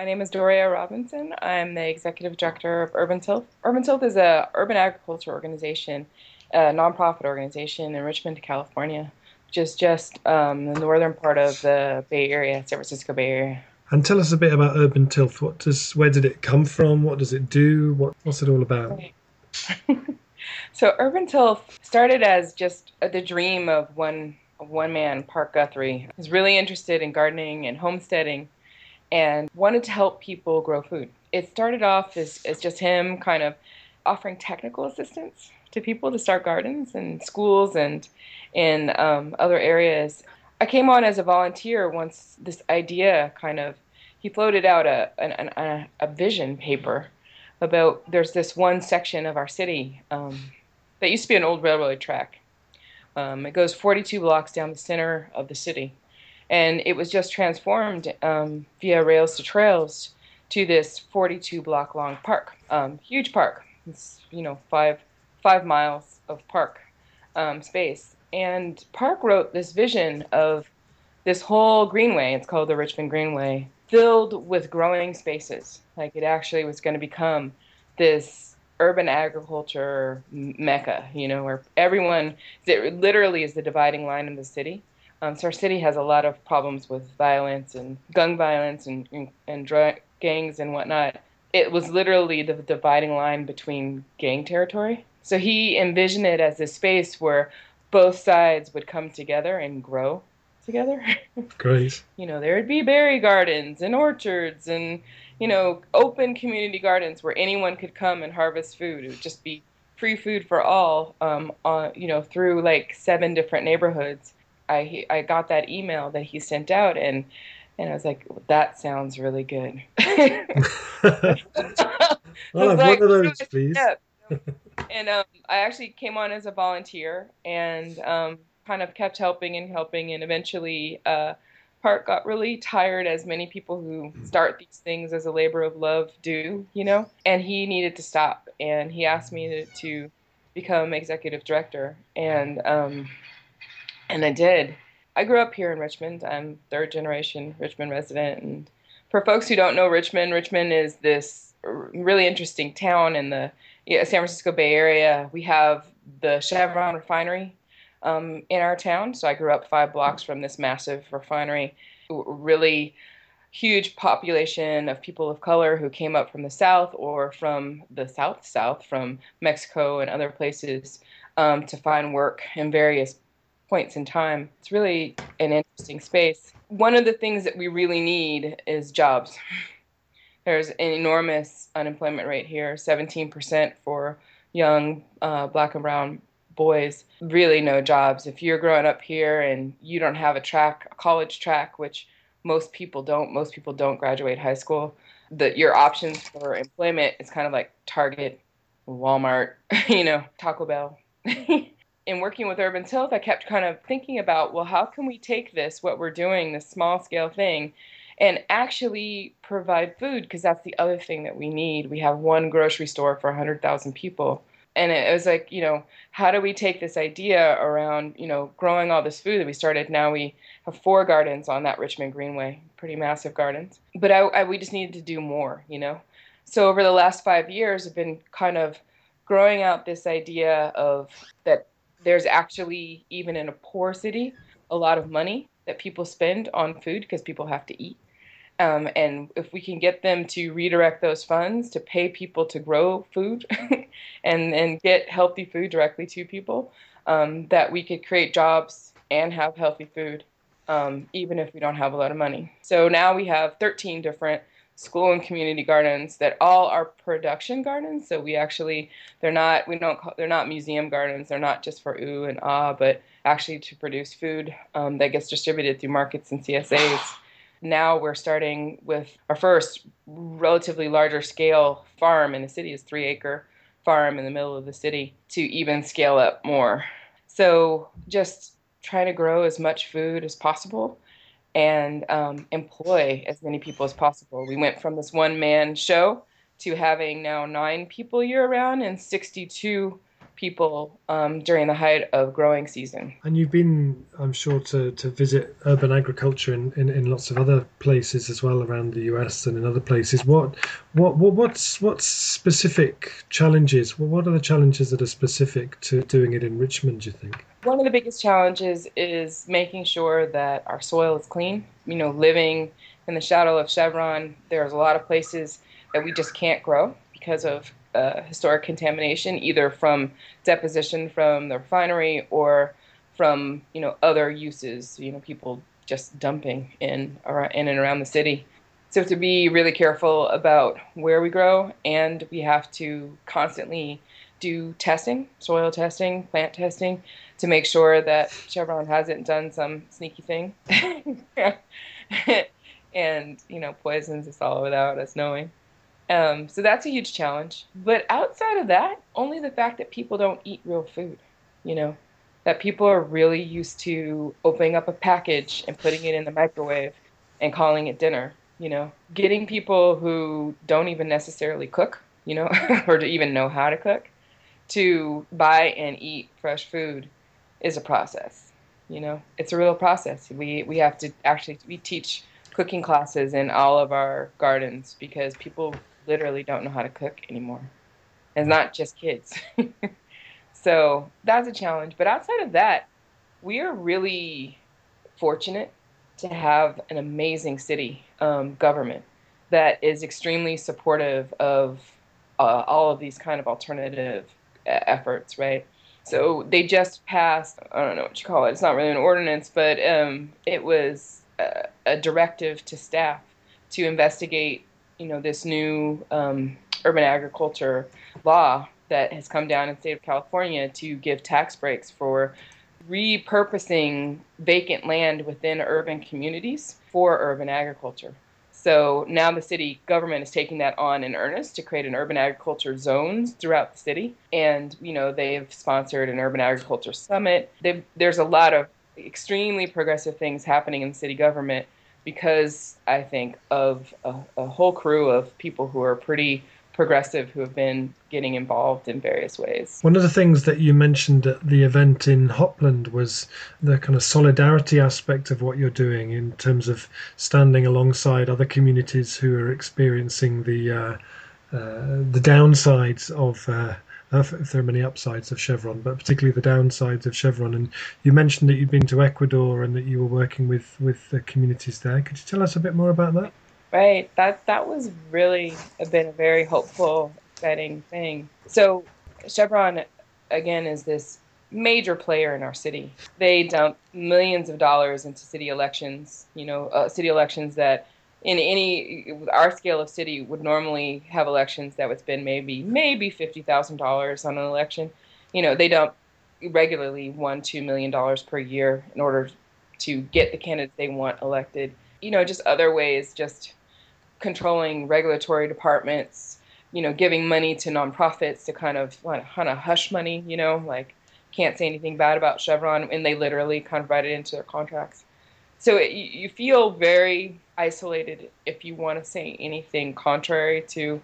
My name is Doria Robinson. I'm the executive director of Urban Tilth. Urban Tilth is a urban agriculture organization, a nonprofit organization in Richmond, California, which is just um, the northern part of the Bay Area, San Francisco Bay Area. And tell us a bit about Urban Tilth. What does, where did it come from? What does it do? What, what's it all about? so Urban Tilth started as just the dream of one one man, Park Guthrie. He was really interested in gardening and homesteading and wanted to help people grow food. It started off as, as just him kind of offering technical assistance to people to start gardens and schools and in um, other areas. I came on as a volunteer once this idea kind of, he floated out a, an, a, a vision paper about there's this one section of our city um, that used to be an old railroad track. Um, it goes 42 blocks down the center of the city and it was just transformed um, via rails to trails to this 42 block long park, um, huge park. It's you know five five miles of park um, space. And Park wrote this vision of this whole greenway. It's called the Richmond Greenway, filled with growing spaces. Like it actually was going to become this urban agriculture mecca, you know, where everyone, it literally is the dividing line in the city. Um, so our city has a lot of problems with violence and gun violence and and, and drug gangs and whatnot. It was literally the dividing line between gang territory. So he envisioned it as a space where both sides would come together and grow together. Great. you know, there would be berry gardens and orchards and, you know, open community gardens where anyone could come and harvest food. It would just be free food for all, um, uh, you know, through like seven different neighborhoods. I I got that email that he sent out and and I was like, that sounds really good. I'll like, one of those, please. and um, I actually came on as a volunteer and um, kind of kept helping and helping, and eventually. Uh, Park got really tired, as many people who start these things as a labor of love do, you know. And he needed to stop, and he asked me to, to become executive director. And um, and I did. I grew up here in Richmond. I'm third generation Richmond resident. And for folks who don't know Richmond, Richmond is this really interesting town in the San Francisco Bay Area. We have the Chevron refinery um, in our town. So I grew up five blocks from this massive refinery. Really huge population of people of color who came up from the south or from the south south from Mexico and other places um, to find work in various points in time. It's really an interesting space. One of the things that we really need is jobs. There's an enormous unemployment rate here 17% for young uh, black and brown boys. Really, no jobs. If you're growing up here and you don't have a track, a college track, which most people don't, most people don't graduate high school, that your options for employment is kind of like Target, Walmart, you know, Taco Bell. in working with Urban Tilth, I kept kind of thinking about, well, how can we take this, what we're doing, this small scale thing, and actually provide food? Because that's the other thing that we need. We have one grocery store for 100,000 people. And it was like, you know, how do we take this idea around, you know, growing all this food that we started? Now we have four gardens on that Richmond Greenway, pretty massive gardens. But I, I, we just needed to do more, you know. So over the last five years, I've been kind of growing out this idea of that there's actually even in a poor city a lot of money that people spend on food because people have to eat. Um, and if we can get them to redirect those funds to pay people to grow food and and get healthy food directly to people, um, that we could create jobs and have healthy food, um, even if we don't have a lot of money. So now we have 13 different school and community gardens that all are production gardens. So we actually they're not we don't call, they're not museum gardens. They're not just for ooh and ah, but actually to produce food um, that gets distributed through markets and CSAs. Now we're starting with our first relatively larger scale farm in the city is three acre farm in the middle of the city to even scale up more. So just trying to grow as much food as possible and um, employ as many people as possible. We went from this one man show to having now nine people year round and 62 people um, during the height of growing season. And you've been, I'm sure, to, to visit urban agriculture in, in, in lots of other places as well around the US and in other places. What what, what what's what's specific challenges? What are the challenges that are specific to doing it in Richmond? Do you think? One of the biggest challenges is making sure that our soil is clean. You know, living in the shadow of Chevron, there's a lot of places that we just can't grow because of uh, historic contamination, either from deposition from the refinery or from you know other uses. You know, people just dumping in in and around the city. So to be really careful about where we grow, and we have to constantly do testing, soil testing, plant testing, to make sure that Chevron hasn't done some sneaky thing, and you know poisons us all without us knowing. Um, so that's a huge challenge. But outside of that, only the fact that people don't eat real food, you know, that people are really used to opening up a package and putting it in the microwave and calling it dinner, you know, getting people who don't even necessarily cook, you know, or to even know how to cook to buy and eat fresh food is a process. You know, it's a real process. We we have to actually we teach cooking classes in all of our gardens because people literally don't know how to cook anymore. And It's not just kids. so that's a challenge. But outside of that, we are really fortunate to have an amazing city um, government that is extremely supportive of uh, all of these kind of alternative uh, efforts, right? So they just passed, I don't know what you call it, it's not really an ordinance, but um, it was a, a directive to staff to investigate you know this new um, urban agriculture law that has come down in the state of California to give tax breaks for repurposing vacant land within urban communities for urban agriculture. So now the city government is taking that on in earnest to create an urban agriculture zones throughout the city. And, you know, they've sponsored an urban agriculture summit. They've, there's a lot of extremely progressive things happening in city government because I think of a, a, whole crew of people who are pretty progressive who have been getting involved in various ways. One of the things that you mentioned at the event in Hopland was the kind of solidarity aspect of what you're doing in terms of standing alongside other communities who are experiencing the uh, uh, the downsides of uh, if there are many upsides of Chevron, but particularly the downsides of Chevron. And you mentioned that you'd been to Ecuador and that you were working with with the communities there. Could you tell us a bit more about that? Right. That that was really been a very hopeful, exciting thing. So Chevron, again, is this major player in our city. They dump millions of dollars into city elections. You know, uh, city elections that in any our scale of city would normally have elections that would spend maybe maybe fifty thousand dollars on an election. You know, they dump regularly one two million dollars per year in order to get the candidates they want elected. You know, just other ways, just controlling regulatory departments. You know, giving money to nonprofits to kind of kind of hush money. You know, like can't say anything bad about Chevron, and they literally kind of write it into their contracts. So it, you feel very isolated if you want to say anything contrary to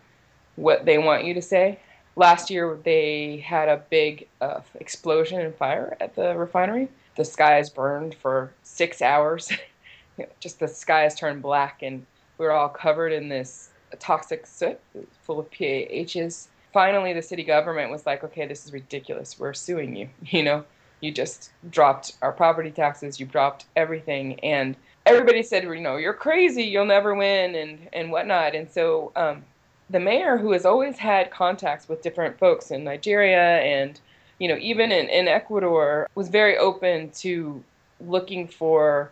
what they want you to say. Last year, they had a big uh, explosion and fire at the refinery. The skies burned for six hours. Just the skies turned black, and we were all covered in this toxic soot full of PAHs. Finally, the city government was like, okay, this is ridiculous. We're suing you. You know, you just dropped our property taxes, you dropped everything. And everybody said, you know, you're crazy, you'll never win, and and whatnot. And so um, the mayor, who has always had contacts with different folks in Nigeria and you know even in, in Ecuador, was very open to looking for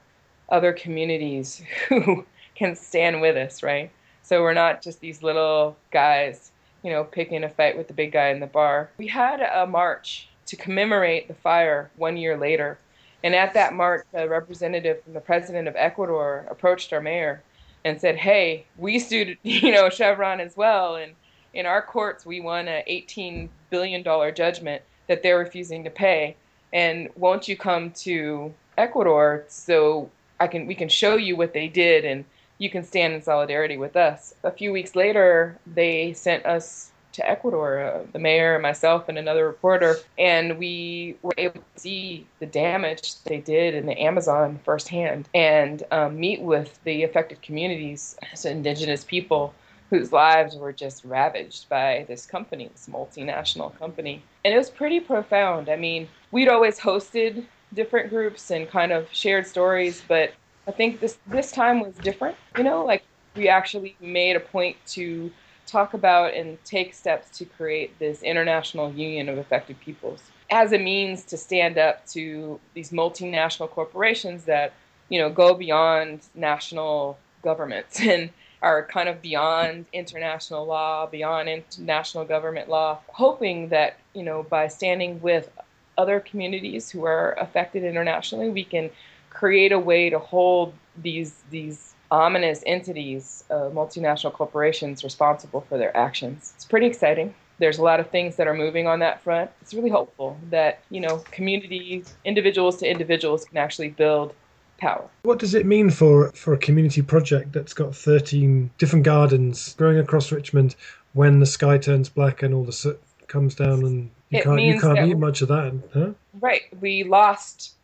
other communities who can stand with us, right? So we're not just these little guys, you know, picking a fight with the big guy in the bar. We had a march to commemorate the fire one year later and at that march, a representative from the president of Ecuador approached our mayor and said, "Hey, we sued, you know, Chevron as well, and in our courts we won a 18 billion dollar judgment that they're refusing to pay. And won't you come to Ecuador so I can we can show you what they did and you can stand in solidarity with us." A few weeks later, they sent us to Ecuador, uh, the mayor, myself, and another reporter, and we were able to see the damage they did in the Amazon firsthand and um, meet with the affected communities, so indigenous people whose lives were just ravaged by this company, this multinational company. And it was pretty profound. I mean, we'd always hosted different groups and kind of shared stories, but I think this this time was different. You know, like we actually made a point to talk about and take steps to create this international union of affected peoples as a means to stand up to these multinational corporations that you know go beyond national governments and are kind of beyond international law, beyond international government law, hoping that you know by standing with other communities who are affected internationally, we can create a way to hold these these ominous entities, uh, multinational corporations, responsible for their actions. It's pretty exciting. There's a lot of things that are moving on that front. It's really hopeful that you know communities, individuals to individuals, can actually build power. What does it mean for for a community project that's got 13 different gardens growing across Richmond when the sky turns black and all the soot comes down and you it can't you can't eat much of that, huh? Right. We lost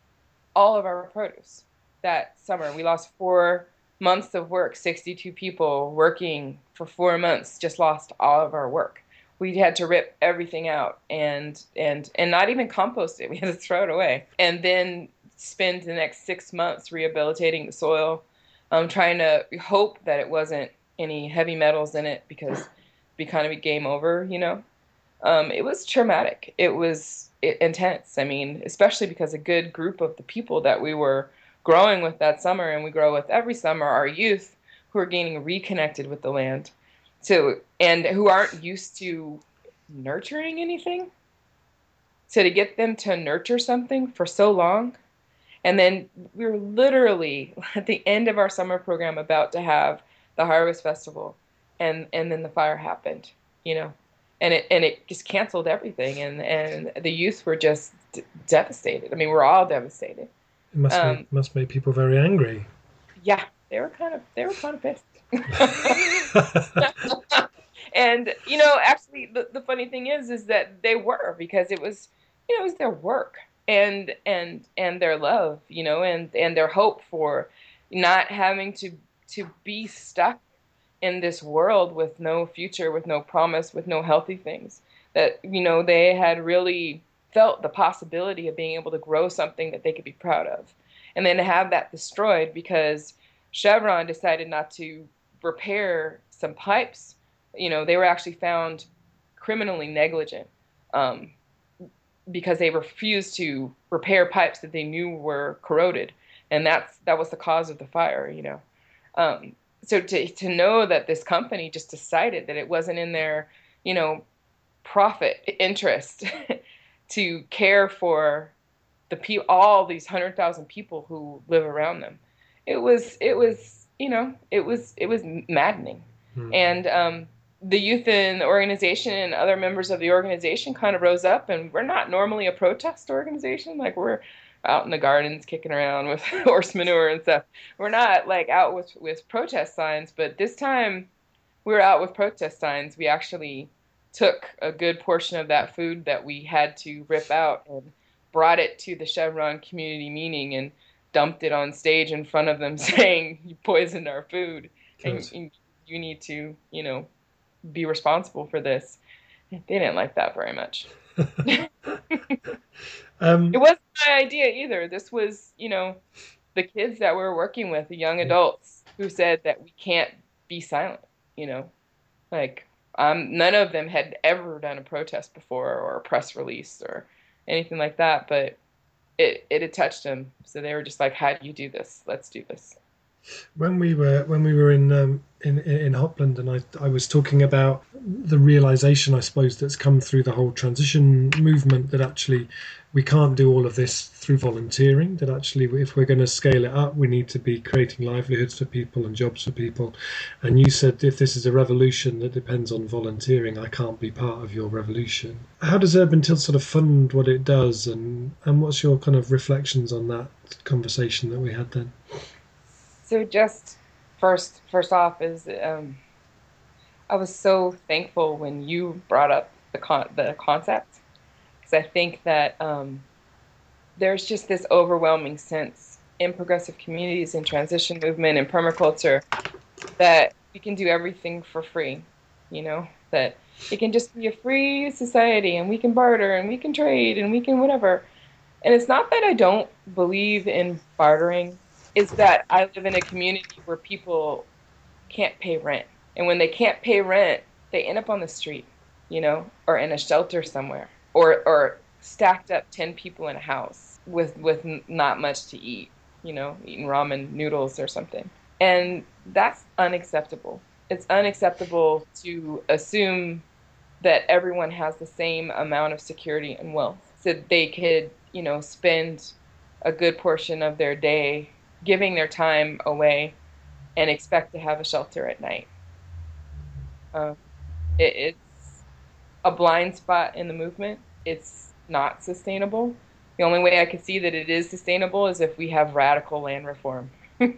all of our produce that summer. We lost four months of work, 62 people working for four months just lost all of our work. We had to rip everything out and and and not even compost it. We had to throw it away. And then spend the next six months rehabilitating the soil, um, trying to hope that it wasn't any heavy metals in it because be kind of game over, you know. Um, it was traumatic. It was intense. I mean, especially because a good group of the people that we were growing with that summer and we grow with every summer our youth who are getting reconnected with the land so and who aren't used to nurturing anything so to get them to nurture something for so long. And then we were literally at the end of our summer program about to have the harvest festival and and then the fire happened you know? And it and it just canceled everything and and the youth were just d- devastated. I mean we're all devastated it must um, make, must make people very angry. Yeah, they were kind of they were kind of pissed. and you know, actually, the, the funny thing is, is that they were because it was you know it was their work and and and their love, you know, and and their hope for not having to to be stuck in this world with no future, with no promise, with no healthy things. That you know they had really felt the possibility of being able to grow something that they could be proud of. And then to have that destroyed because Chevron decided not to repair some pipes. You know, they were actually found criminally negligent um, because they refused to repair pipes that they knew were corroded, and that's that was the cause of the fire. You know, um, so to to know that this company just decided that it wasn't in their you know profit interest to care for the pe- all these hundred thousand people who live around them. It was it was you know it was it was maddening, hmm. and um, the youth in the organization and other members of the organization kind of rose up, and we're not normally a protest organization like we're out in the gardens kicking around with horse manure and stuff. We're not like out with with protest signs, but this time we were out with protest signs. We actually took a good portion of that food that we had to rip out and brought it to the Chevron community meeting and dumped it on stage in front of them saying you poisoned our food. And you, you need to you know be responsible for this. They didn't like that very much. Um, it wasn't my idea either. This was you know the kids that we we're working with the young adults who said that we can't be silent you know like um, none of them had ever done a protest before or a press release or anything like that, but it it had touched them. So they were just like, "How do you do this? Let's do this." When we were when we were in um, in in Hopland, and I I was talking about the realization, I suppose, that's come through the whole transition movement that actually we can't do all of this through volunteering. That actually, if we're going to scale it up, we need to be creating livelihoods for people and jobs for people. And you said if this is a revolution that depends on volunteering, I can't be part of your revolution. How does Urban Tilth sort of fund what it does, and and what's your kind of reflections on that conversation that we had then? So just first, first off is. Um, I was so thankful when you brought up the con- the concept because I think that um, there's just this overwhelming sense in progressive communities, in transition movement, in permaculture, that we can do everything for free. You know that it can just be a free society, and we can barter, and we can trade, and we can whatever. And it's not that I don't believe in bartering; it's that I live in a community where people can't pay rent and when they can't pay rent, they end up on the street, you know, or in a shelter somewhere, or or stacked up ten people in a house with with not much to eat, you know, eating ramen noodles or something. And that's unacceptable. It's unacceptable to assume that everyone has the same amount of security and wealth so they could, you know, spend a good portion of their day giving their time away and expect to have a shelter at night. Uh, it, it's a blind spot in the movement. It's not sustainable. The only way I can see that it is sustainable is if we have radical land reform. you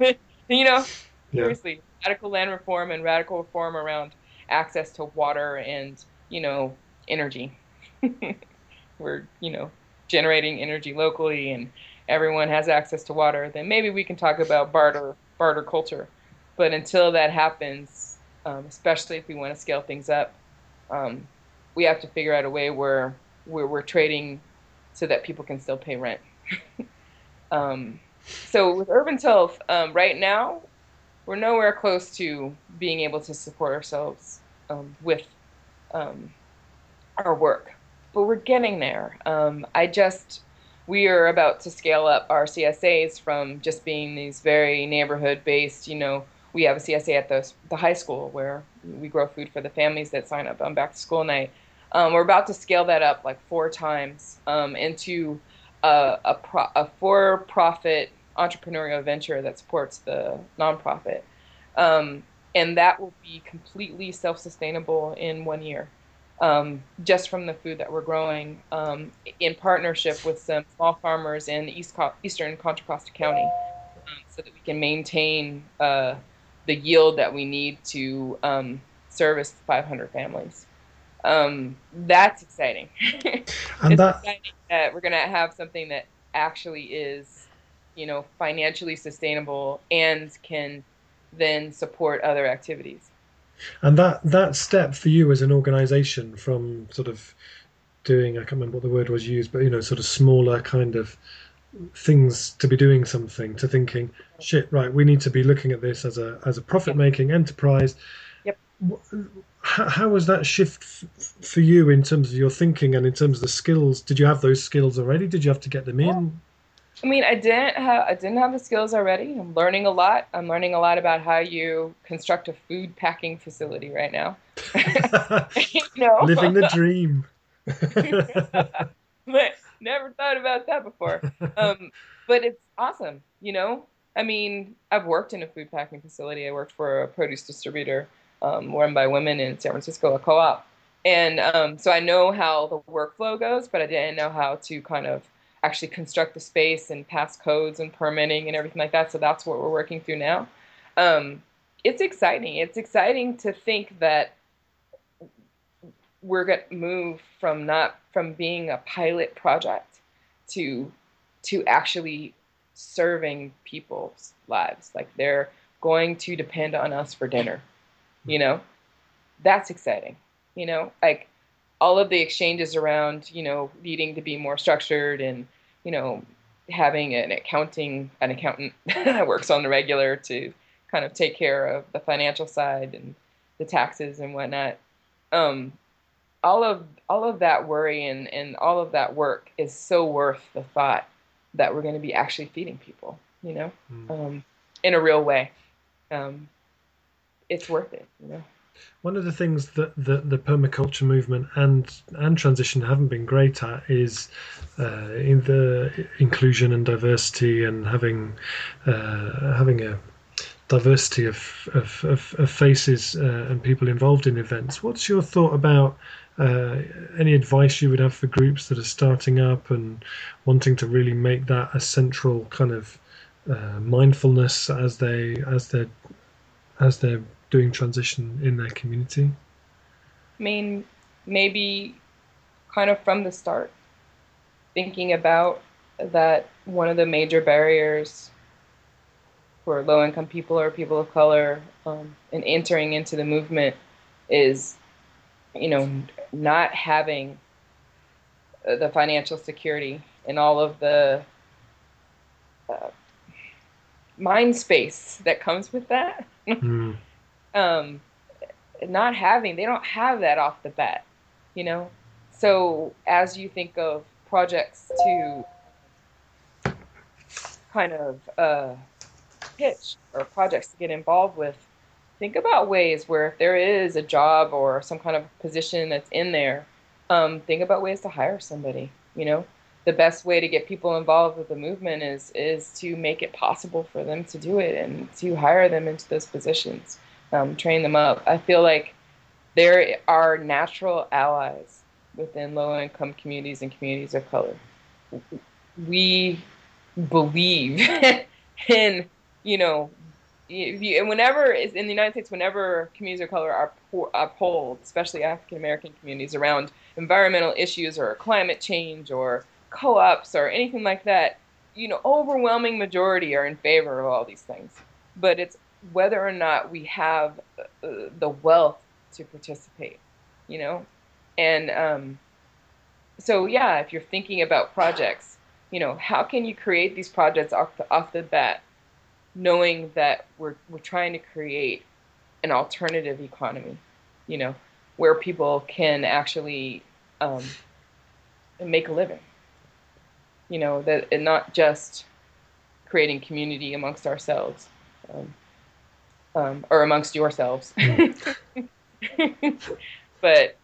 know, yeah. seriously, radical land reform and radical reform around access to water and, you know, energy. We're, you know, generating energy locally and everyone has access to water, then maybe we can talk about barter barter culture. But until that happens, um, especially if we want to scale things up. Um, we have to figure out a way where, where we're trading so that people can still pay rent. um, so with Urban Tilth, um, right now, we're nowhere close to being able to support ourselves um, with um, our work, but we're getting there. I just we are about to scale up our CSAs from just being these very neighborhood based, you know, we have a CSA at the, the high school where we grow food for the families that sign up on back to school night. Um, we're about to scale that up like four times um, into a, a, pro, a for-profit entrepreneurial venture that supports the nonprofit. Um, and that will be completely self-sustainable in one year, um, just from the food that we're growing um, in partnership with some small farmers in East Co- Eastern Contra Costa County, um, so that we can maintain uh, the yield that we need to um, service 500 families. Um, that's exciting. and that, exciting that we're going to have something that actually is, you know, financially sustainable and can then support other activities. And that that step for you as an organization from sort of doing I can't remember what the word was used, but you know, sort of smaller kind of things to be doing something to thinking shit right we need to be looking at this as a as a profit making enterprise. Yep. How, how, was that shift f- for you in terms of your thinking and in terms of the skills? Did you have those skills already? Did you have to get them in i mean i didn't have i didn't have the skills already i'm learning a lot i'm learning a lot about how you construct a food packing facility right now you know? living the dream but never thought about that before. Um, but it's awesome, you know. I mean, I've worked in a food packing facility. I worked for a produce distributor um, run by women in San Francisco, a co-op, and um, so I know how the workflow goes, but I didn't know how to kind of actually construct the space and pass codes and permitting and everything like that. So that's what we're working through now. Um, it's exciting. It's exciting to think that we're going to move from not from being a pilot project to to actually serving people's lives like they're going to depend on us for dinner you know that's exciting you know like all of the exchanges around you know needing to be more structured and you know having an accounting an accountant that works on the regular to kind of take care of the financial side and the taxes and whatnot um, all of all of that worry and, and all of that work is so worth the thought that we're going to be actually feeding people, you know, mm. um, in a real way. Um, it's worth it, you know. One of the things that the, the permaculture movement and and transition haven't been great at is uh, in the inclusion and diversity and having uh, having a diversity of of, of, of faces uh, and people involved in events. What's your thought about uh, any advice you would have for groups that are starting up and wanting to really make that a central kind of uh, mindfulness as they as they're as they're doing transition in their community? I mean, maybe kind of from the start, thinking about that one of the major barriers for low income people or people of color um, in entering into the movement is, you know, not having the financial security and all of the uh, mind space that comes with that. Mm. Um, not having, they don't have that off the bat, you know? So as you think of projects to kind of uh, pitch or projects to get involved with, think about ways where if there is a job or some kind of position that's in there, um, think about ways to hire somebody. You know, the best way to get people involved with the movement is is to make it possible for them to do it and to hire them into those positions, um, train them up. I feel like there are natural allies within low income communities and communities of color. We believe in, you know, and whenever in the United States, whenever communities of color are, poor, are especially African American communities, around environmental issues or climate change or co-ops or anything like that, you know, overwhelming majority are in favor of all these things. But it's whether or not we have uh, the wealth to participate, you know, and um, so yeah, if you're thinking about projects, you know, how can you create these projects off the, off the bat, knowing that we're we're trying to create an alternative economy, you know, where people can actually um, make a living. You know, that and not just creating community amongst ourselves, um, um, or amongst yourselves, but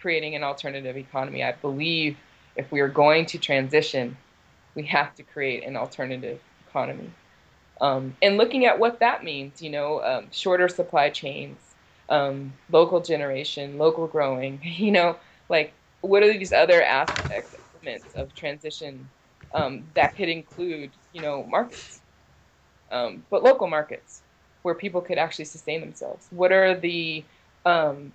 creating an alternative economy. I believe if we are going to transition, we have to create an alternative economy. Um, and looking at what that means, you know, um, shorter supply chains, um, local generation, local growing, you know, like what are these other aspects elements of transition um, that could include, you know, markets, um, but local markets where people could actually sustain themselves. What are the um,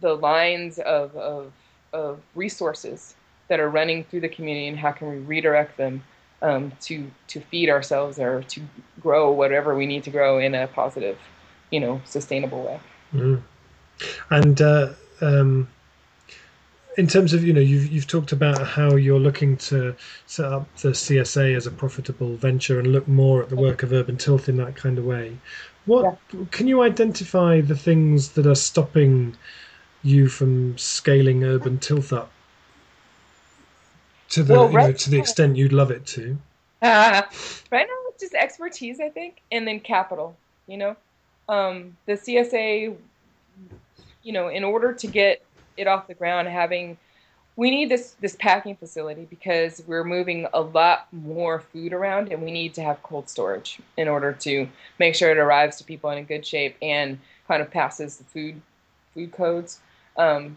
the lines of, of, of resources that are running through the community, and how can we redirect them um, to to feed ourselves or to grow whatever we need to grow in a positive, you know, sustainable way. Mm. And uh, um, in terms of you know you've you've talked about how you're looking to set up the CSA as a profitable venture and look more at the work of Urban Tilth in that kind of way. What yeah. can you identify the things that are stopping you from scaling Urban Tilth up to the well, right you know, to the extent you'd love it to? Uh, right now, it's just expertise, I think, and then capital. You know, um, the CSA. You know, in order to get it off the ground, having we need this this packing facility because we're moving a lot more food around and we need to have cold storage in order to make sure it arrives to people in a good shape and kind of passes the food food codes um,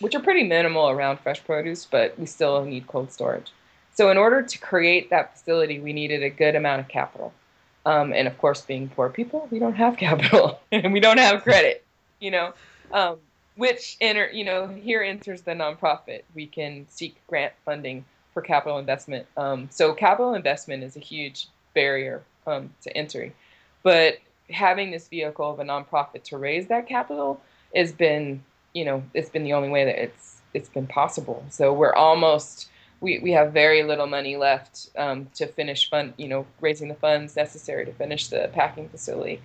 which are pretty minimal around fresh produce but we still need cold storage. So in order to create that facility we needed a good amount of capital. Um, and of course being poor people we don't have capital and we don't have credit you know? Um, which enter you know here enters the nonprofit. We can seek grant funding for capital investment. Um, so capital investment is a huge barrier um, to entry, but having this vehicle of a nonprofit to raise that capital has been you know it's been the only way that it's it's been possible. So we're almost we, we have very little money left um, to finish fund you know raising the funds necessary to finish the packing facility.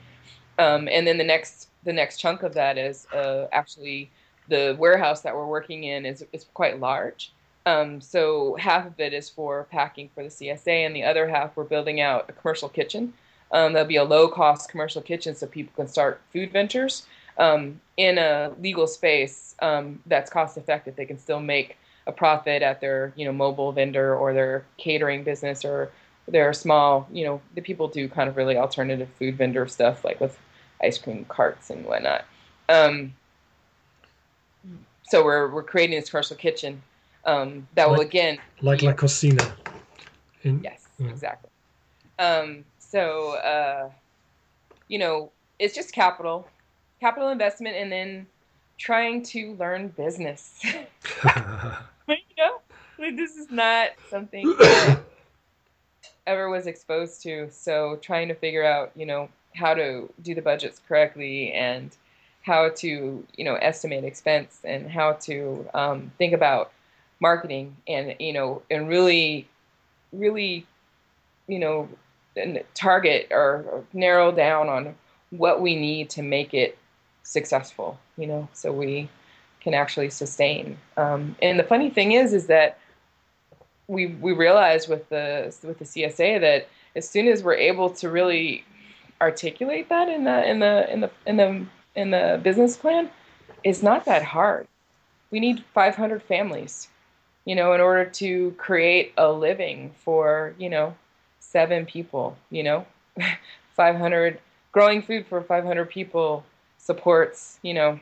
Um, and then the next the next chunk of that is uh, actually the warehouse that we're working in is, is quite large. Um, so half of it is for packing for the CSA, and the other half we're building out a commercial kitchen. Um, there'll be a low-cost commercial kitchen so people can start food ventures um, in a legal space um, that's cost-effective. They can still make a profit at their, you know, mobile vendor or their catering business or their small, you know, the people do kind of really alternative food vendor stuff like with ice cream carts and whatnot. Um, so we're we're creating this commercial kitchen um, that like, will again like La Cocina. In, yes, yeah. exactly. Um, so uh, you know, it's just capital, capital investment, and then trying to learn business. you know, like this is not something ever was exposed to. So trying to figure out, you know, how to do the budgets correctly and how to, you know, estimate expense and how to um, think about marketing and you know and really, really, you know, target or, narrow down on what we need to make it successful. You know, so we can actually sustain. Um, and the funny thing is, is that we we realize with the with the CSA that as soon as we're able to really articulate that in the in the in the in the in the business plan, is not that hard. We need 500 families, you know, in order to create a living for you know seven people. You know, 500 growing food for 500 people supports you know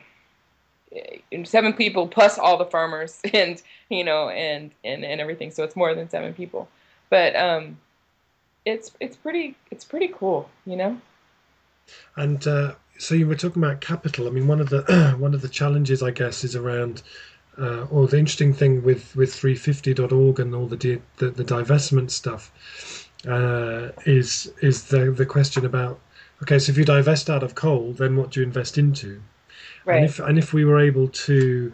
seven people plus all the farmers and you know and and and everything so it's more than seven people but um it's it's pretty it's pretty cool you know? And uh, so you were talking about capital. I mean one of the one of the challenges i guess is around uh, or the interesting thing with with 350.org and all the the, the divestment stuff uh, is is the the question about okay so if you divest out of coal then what do you invest into? Right. And if and if we were able to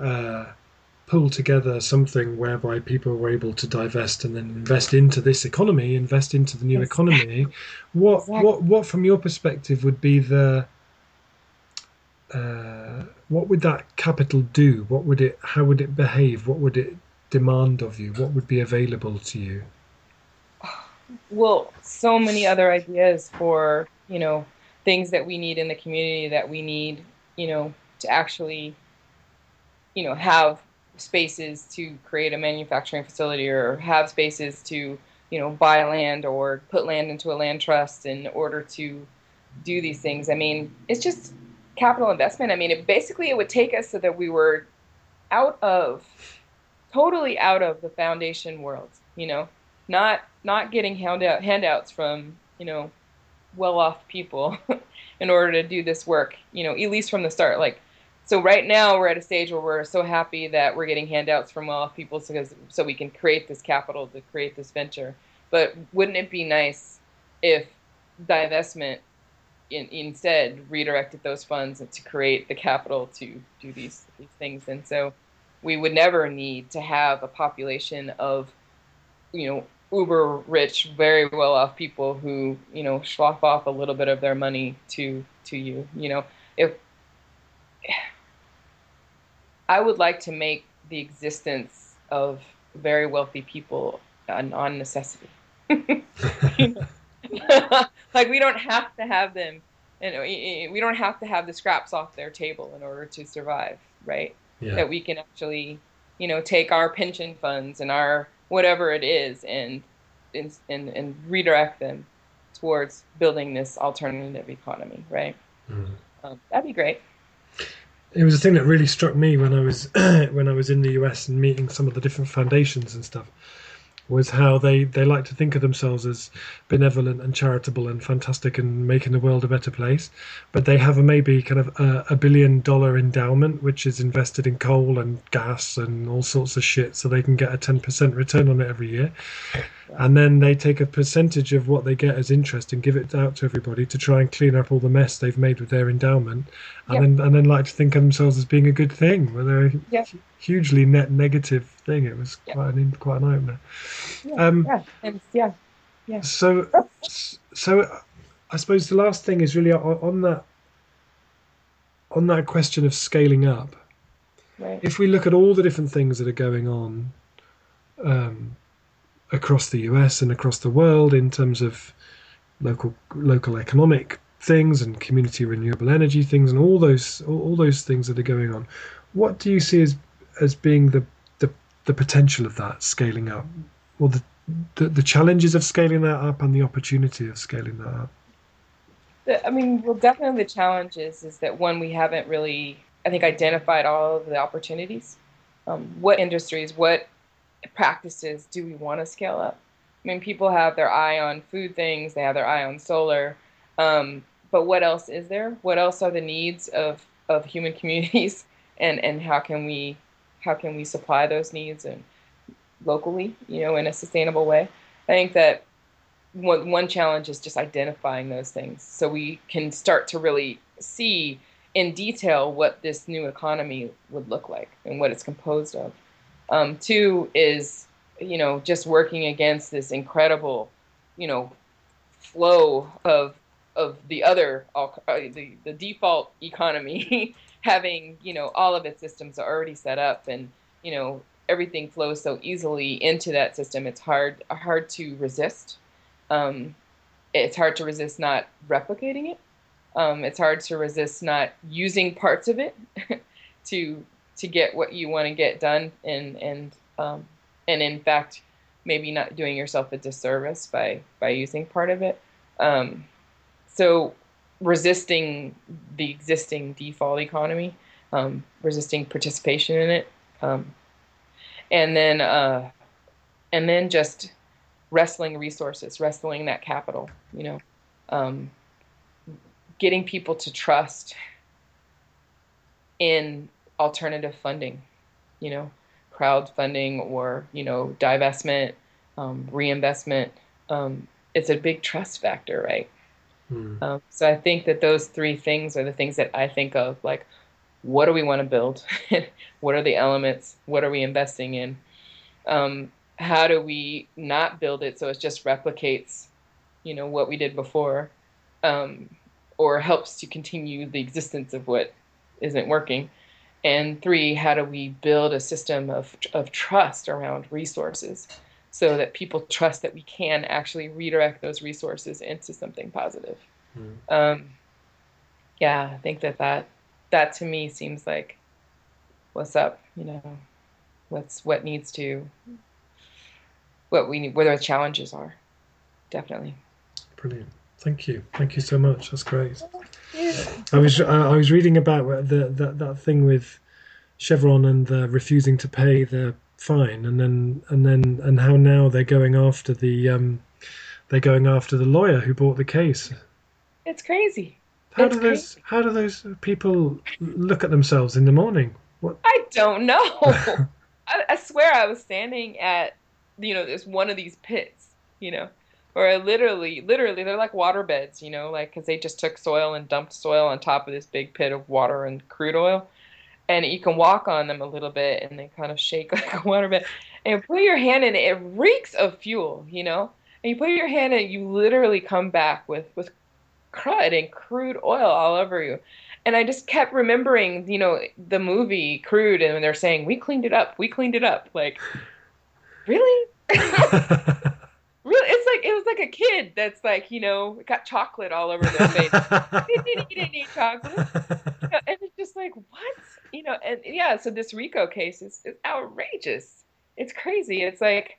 uh, pull together something whereby people were able to divest and then invest into this economy, invest into the new yes. economy, what exactly. what what from your perspective would be the uh, what would that capital do? What would it? How would it behave? What would it demand of you? What would be available to you? Well, so many other ideas for you know things that we need in the community that we need you know, to actually, you know, have spaces to create a manufacturing facility or have spaces to, you know, buy land or put land into a land trust in order to do these things. I mean, it's just capital investment. I mean, it basically it would take us so that we were out of totally out of the foundation world, you know, not not getting handout handouts from, you know, well-off people in order to do this work, you know, at least from the start. Like, so right now we're at a stage where we're so happy that we're getting handouts from well people so, so we can create this capital to create this venture. But wouldn't it be nice if divestment in, instead redirected those funds to create the capital to do these, these things? And so we would never need to have a population of, you know, uber rich, very well off people who you know slough off a little bit of their money to to you. You know, if I would like to make the existence of very wealthy people a non necessity. like we don't have to have them, and we don't have to have the scraps off their table in order to survive, right? Yeah. That we can actually, you know, take our pension funds and our whatever it is and and and, redirect them towards building this alternative economy, right? Mm. Um, that'd be great. It was a thing that really struck me when I was when I was in the US and meeting some of the different foundations and stuff was how they, they like to think of themselves as benevolent and charitable and fantastic and making the world a better place. But they have a maybe kind of a, a, billion dollar endowment which is invested in coal and gas and all sorts of shit so they can get a 10% return on it every year and then they take a percentage of what they get as interest and give it out to everybody to try and clean up all the mess they've made with their endowment, and yep. then and then like to think of themselves as being a good thing, when they're a yep. hugely net negative thing. It was yep. quite an quite an opener. Yeah, um, yeah, yeah, yeah. So, so I suppose the last thing is really on, on that on that question of scaling up. Right. If we look at all the different things that are going on. Um, across the US and across the world in terms of local local economic things and community renewable energy things and all those all, those things that are going on. What do you see as as being the the, the potential of that scaling up, or the, the the challenges of scaling that up and the opportunity of scaling that up? I mean, well, definitely the challenge is, is that one, we haven't really, I think, identified all of the opportunities. Um, what industries, what practices do we want to scale up? I mean, people have their eye on food things, they have their eye on solar, um, but what else is there? What else are the needs of of human communities, and and how can we how can we supply those needs and locally, you know, in a sustainable way? I think that one one challenge is just identifying those things so we can start to really see in detail what this new economy would look like and what it's composed of. Um, two is, you know, just working against this incredible, you know, flow of of the other uh, the the default economy having you know all of its systems are already set up and you know everything flows so easily into that system. It's hard hard to resist. Um, it's hard to resist not replicating it. Um, it's hard to resist not using parts of it to to get what you want to get done, and and um, and in fact, maybe not doing yourself a disservice by by using part of it. Um, so resisting the existing default economy, um, resisting participation in it, um, and then uh, and then just wrestling resources, wrestling that capital. You know, um, getting people to trust in alternative funding, you know, crowdfunding or, you know, divestment, um, reinvestment. Um, it's a big trust factor, right? Mm. Um, so I think that those three things are the things that I think of like, what do we want to build? what are the elements? What are we investing in? Um, how do we not build it so it just replicates, you know, what we did before? Um, or helps to continue the existence of what isn't working. And three, how do we build a system of, of trust around resources so that people trust that we can actually redirect those resources into something positive? Mm. Um, yeah, I think that, that that to me seems like what's up, you know, what's what needs to, what we need, where the challenges are, definitely. Brilliant. Thank you. Thank you so much. That's great. I was uh, I was reading about the that that thing with Chevron and the refusing to pay the fine, and then and then and how now they're going after the um, they're going after the lawyer who bought the case. It's crazy. How it's do those crazy. how do those people look at themselves in the morning? What? I don't know. I, I swear I was standing at you know there's one of these pits, you know, or literally literally they're like water beds you know like because they just took soil and dumped soil on top of this big pit of water and crude oil. And you can walk on them a little bit and they kind of shake like a water bed and put your hand in it it reeks of fuel you know? And you put your hand in it you literally come back with with crud and crude oil all over you. And i just kept remembering you know the movie crude and they're saying we cleaned it up we cleaned it up. Like really really? It's like it was like a kid that's like you know got chocolate all over their face. They didn't eat any chocolate and it's just like what? You know and yeah so this rico case is, is outrageous. It's crazy. It's like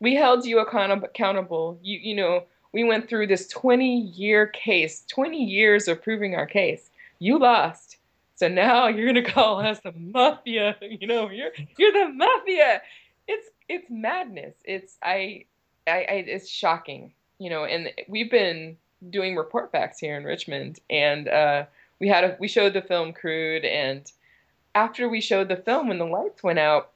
we held you account- accountable. You you know we went through this 20 year case 20 years of proving our case. You lost. So now you're gonna call us the mafia. You know you're you're the mafia. It's it's madness. It's i I, I, it's shocking, you know. And we've been doing report backs here in Richmond, and uh, we had a we showed the film Crude, and after we showed the film, when the lights went out,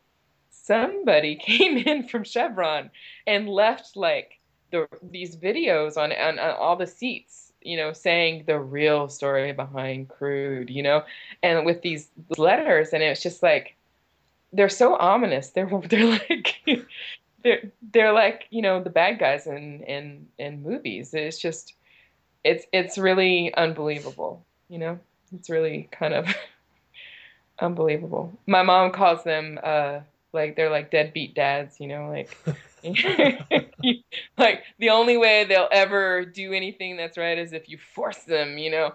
somebody came in from Chevron and left like the these videos on, on, on all the seats, you know, saying the real story behind Crude, you know, and with these letters, and it was just like they're so ominous. They're they're like they're they're like you know the bad guys in in in movies. It's just it's it's really unbelievable. You know, it's really kind of unbelievable. My mom calls them uh like they're like deadbeat dads. You know, like. like the only way they'll ever do anything that's right is if you force them, you know.